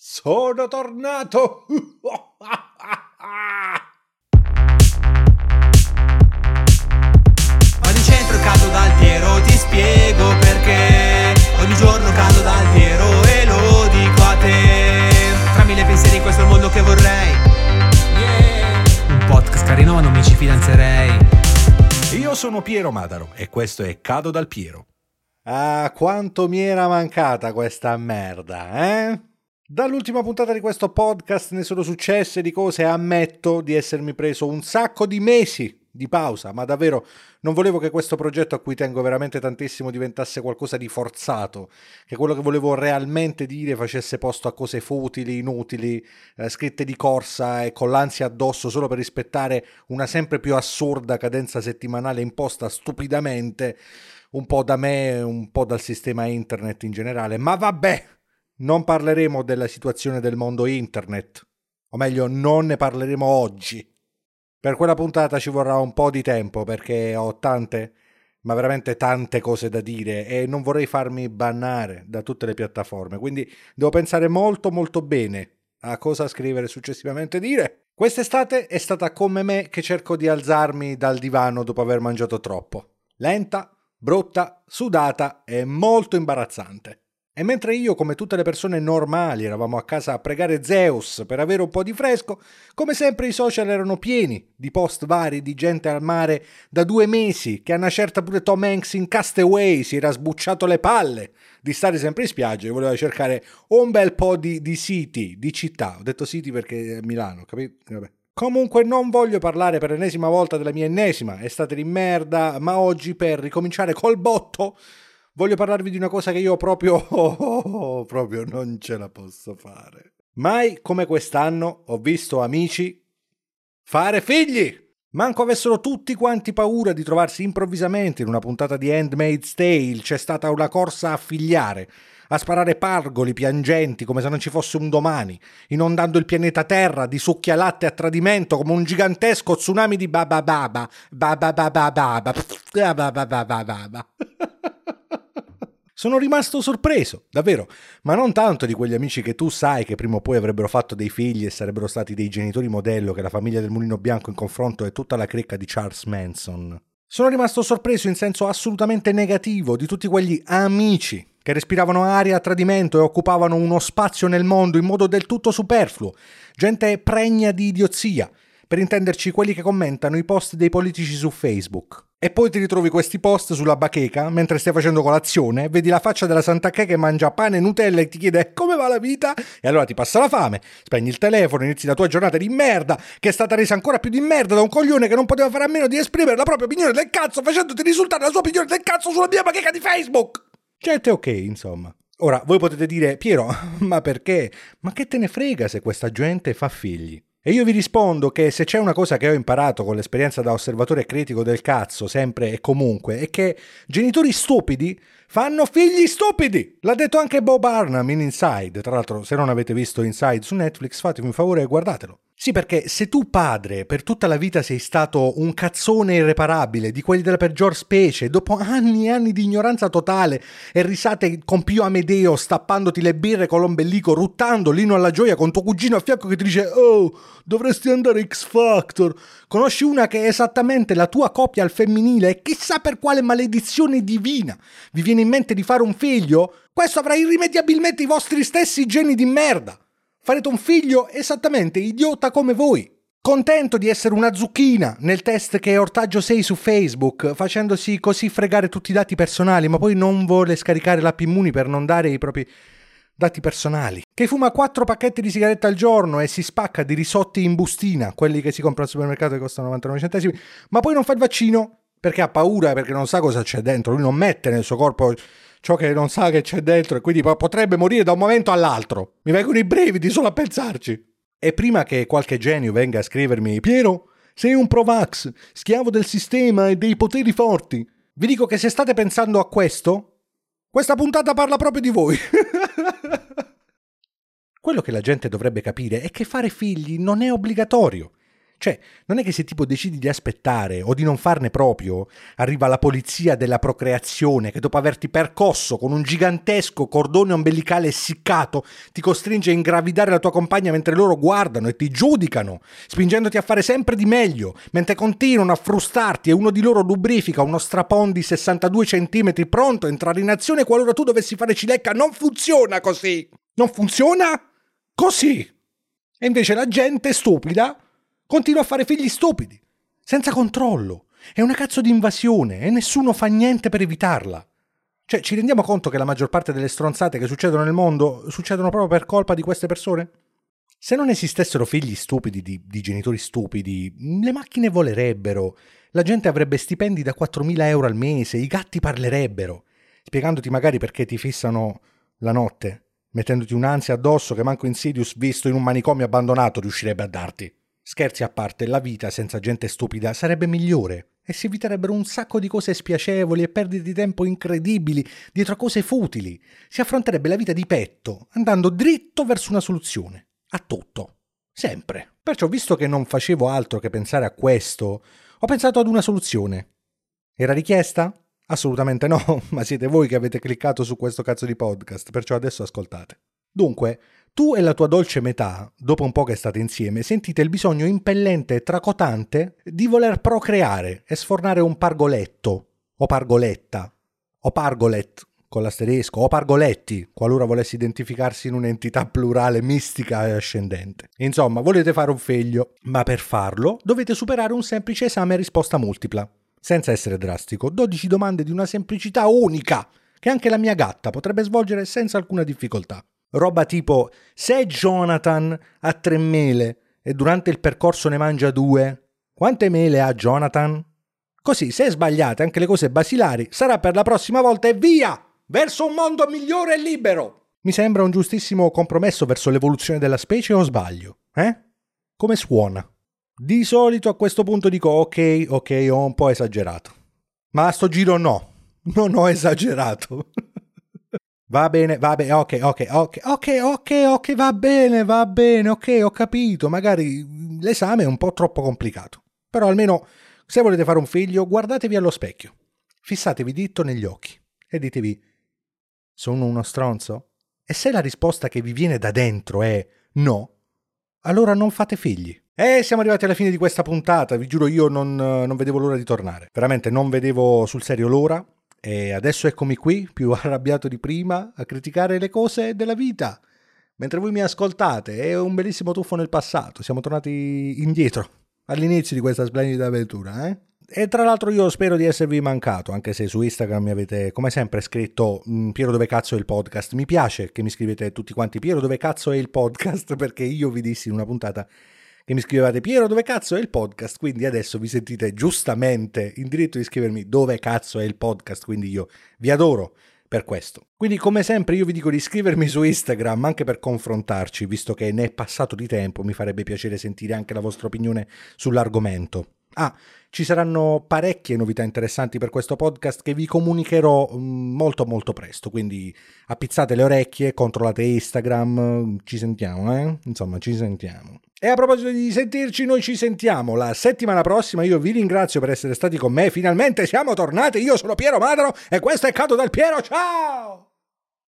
Sono tornato! Vado in centro e cado dal Piero, ti spiego perché Ogni giorno cado dal Piero e lo dico a te Tra mille pensieri questo è il mondo che vorrei Un podcast carino ma non mi ci fidanzerei Io sono Piero Madaro e questo è Cado dal Piero. Ah, quanto mi era mancata questa merda, eh? Dall'ultima puntata di questo podcast ne sono successe di cose, ammetto di essermi preso un sacco di mesi di pausa, ma davvero non volevo che questo progetto a cui tengo veramente tantissimo diventasse qualcosa di forzato, che quello che volevo realmente dire facesse posto a cose futili, inutili, eh, scritte di corsa e con l'ansia addosso solo per rispettare una sempre più assurda cadenza settimanale imposta stupidamente un po' da me, un po' dal sistema internet in generale, ma vabbè, non parleremo della situazione del mondo internet, o meglio, non ne parleremo oggi. Per quella puntata ci vorrà un po' di tempo perché ho tante, ma veramente tante cose da dire e non vorrei farmi bannare da tutte le piattaforme, quindi devo pensare molto molto bene a cosa scrivere successivamente dire. Quest'estate è stata come me che cerco di alzarmi dal divano dopo aver mangiato troppo. Lenta, brutta, sudata e molto imbarazzante. E mentre io, come tutte le persone normali, eravamo a casa a pregare Zeus per avere un po' di fresco, come sempre i social erano pieni di post vari di gente al mare da due mesi, che a una certa pure Tom Hanks in Castaway si era sbucciato le palle di stare sempre in spiaggia e voleva cercare un bel po' di, di siti, di città. Ho detto siti perché è Milano, capito? Vabbè. Comunque non voglio parlare per l'ennesima volta della mia ennesima estate di merda, ma oggi per ricominciare col botto voglio parlarvi di una cosa che io proprio, proprio non ce la posso fare. Mai come quest'anno ho visto amici fare figli. Manco avessero tutti quanti paura di trovarsi improvvisamente in una puntata di Handmaid's Tale, c'è stata una corsa a figliare, a sparare pargoli piangenti come se non ci fosse un domani, inondando il pianeta Terra di succhia latte a tradimento come un gigantesco tsunami di babababa, bababababa, bababababa. Sono rimasto sorpreso, davvero, ma non tanto di quegli amici che tu sai che prima o poi avrebbero fatto dei figli e sarebbero stati dei genitori modello che la famiglia del mulino bianco in confronto è tutta la cricca di Charles Manson. Sono rimasto sorpreso in senso assolutamente negativo di tutti quegli amici che respiravano aria a tradimento e occupavano uno spazio nel mondo in modo del tutto superfluo, gente pregna di idiozia, per intenderci quelli che commentano i post dei politici su Facebook. E poi ti ritrovi questi post sulla bacheca mentre stai facendo colazione, vedi la faccia della Santa Che che mangia pane e Nutella e ti chiede come va la vita e allora ti passa la fame, spegni il telefono, inizi la tua giornata di merda che è stata resa ancora più di merda da un coglione che non poteva fare a meno di esprimere la propria opinione del cazzo facendoti risultare la sua opinione del cazzo sulla mia bacheca di Facebook. Gente ok, insomma. Ora, voi potete dire, Piero, ma perché? Ma che te ne frega se questa gente fa figli? E io vi rispondo che se c'è una cosa che ho imparato con l'esperienza da osservatore critico del cazzo, sempre e comunque, è che genitori stupidi fanno figli stupidi! L'ha detto anche Bob Arnam in Inside. Tra l'altro, se non avete visto Inside su Netflix, fatemi un favore e guardatelo. Sì, perché se tu padre per tutta la vita sei stato un cazzone irreparabile, di quelli della peggior specie, dopo anni e anni di ignoranza totale e risate con Pio Amedeo stappandoti le birre con l'ombelico, ruttando l'ino alla gioia con tuo cugino a fianco che ti dice «Oh, dovresti andare X Factor», conosci una che è esattamente la tua coppia al femminile e chissà per quale maledizione divina vi viene in mente di fare un figlio, questo avrà irrimediabilmente i vostri stessi geni di merda farete un figlio esattamente idiota come voi. Contento di essere una zucchina nel test che è ortaggio 6 su Facebook, facendosi così fregare tutti i dati personali, ma poi non vuole scaricare l'app Immuni per non dare i propri dati personali. Che fuma 4 pacchetti di sigarette al giorno e si spacca di risotti in bustina, quelli che si compra al supermercato che costano 99 centesimi, ma poi non fa il vaccino perché ha paura, perché non sa cosa c'è dentro, lui non mette nel suo corpo ciò che non sa che c'è dentro e quindi potrebbe morire da un momento all'altro. Mi vengono i brividi solo a pensarci. E prima che qualche genio venga a scrivermi, Piero, sei un Provax, schiavo del sistema e dei poteri forti. Vi dico che se state pensando a questo, questa puntata parla proprio di voi. Quello che la gente dovrebbe capire è che fare figli non è obbligatorio. Cioè, non è che se tipo decidi di aspettare o di non farne proprio, arriva la polizia della procreazione che dopo averti percosso con un gigantesco cordone ombelicale essiccato ti costringe a ingravidare la tua compagna mentre loro guardano e ti giudicano, spingendoti a fare sempre di meglio, mentre continuano a frustarti e uno di loro lubrifica uno strapon di 62 cm pronto a entrare in azione qualora tu dovessi fare cilecca. Non funziona così! Non funziona così! E invece la gente stupida Continua a fare figli stupidi, senza controllo. È una cazzo di invasione e nessuno fa niente per evitarla. Cioè, ci rendiamo conto che la maggior parte delle stronzate che succedono nel mondo succedono proprio per colpa di queste persone? Se non esistessero figli stupidi di, di genitori stupidi, le macchine volerebbero, la gente avrebbe stipendi da 4.000 euro al mese, i gatti parlerebbero, spiegandoti magari perché ti fissano la notte, mettendoti un'ansia addosso che manco Insidious visto in un manicomio abbandonato riuscirebbe a darti. Scherzi a parte, la vita senza gente stupida sarebbe migliore e si eviterebbero un sacco di cose spiacevoli e perdite di tempo incredibili dietro a cose futili. Si affronterebbe la vita di petto, andando dritto verso una soluzione. A tutto. Sempre. Perciò, visto che non facevo altro che pensare a questo, ho pensato ad una soluzione. Era richiesta? Assolutamente no, ma siete voi che avete cliccato su questo cazzo di podcast, perciò adesso ascoltate. Dunque, tu e la tua dolce metà, dopo un po' che state insieme, sentite il bisogno impellente e tracotante di voler procreare e sfornare un pargoletto, o pargoletta, o pargolet con l'asterisco, o pargoletti, qualora volessi identificarsi in un'entità plurale mistica e ascendente. Insomma, volete fare un figlio, ma per farlo dovete superare un semplice esame a risposta multipla. Senza essere drastico, 12 domande di una semplicità unica, che anche la mia gatta potrebbe svolgere senza alcuna difficoltà. Roba tipo, se Jonathan ha tre mele e durante il percorso ne mangia due, quante mele ha Jonathan? Così, se sbagliate anche le cose basilari, sarà per la prossima volta e via! Verso un mondo migliore e libero! Mi sembra un giustissimo compromesso verso l'evoluzione della specie o sbaglio? Eh? Come suona? Di solito a questo punto dico ok, ok, ho un po' esagerato. Ma a sto giro no, non ho esagerato. Va bene, va bene, ok, ok, ok, ok, ok, ok, va bene, va bene, ok, ho capito. Magari l'esame è un po' troppo complicato. Però almeno se volete fare un figlio, guardatevi allo specchio. Fissatevi ditto negli occhi e ditevi: Sono uno stronzo? E se la risposta che vi viene da dentro è no, allora non fate figli. E siamo arrivati alla fine di questa puntata, vi giuro io non, non vedevo l'ora di tornare. Veramente non vedevo sul serio l'ora. E adesso eccomi qui, più arrabbiato di prima, a criticare le cose della vita. Mentre voi mi ascoltate, è un bellissimo tuffo nel passato. Siamo tornati indietro, all'inizio di questa splendida avventura, eh? E tra l'altro io spero di esservi mancato, anche se su Instagram mi avete come sempre scritto mm, Piero dove cazzo è il podcast. Mi piace che mi scrivete tutti quanti Piero dove cazzo è il podcast perché io vi dissi in una puntata che mi scrivevate Piero dove cazzo è il podcast, quindi adesso vi sentite giustamente in diritto di scrivermi dove cazzo è il podcast, quindi io vi adoro per questo. Quindi come sempre io vi dico di iscrivermi su Instagram anche per confrontarci, visto che ne è passato di tempo, mi farebbe piacere sentire anche la vostra opinione sull'argomento. Ah, ci saranno parecchie novità interessanti per questo podcast che vi comunicherò mm, molto molto presto, quindi appizzate le orecchie, controllate Instagram, ci sentiamo, eh? Insomma, ci sentiamo. E a proposito di sentirci, noi ci sentiamo la settimana prossima. Io vi ringrazio per essere stati con me. Finalmente siamo tornati. Io sono Piero Madro e questo è Cado dal Piero. Ciao!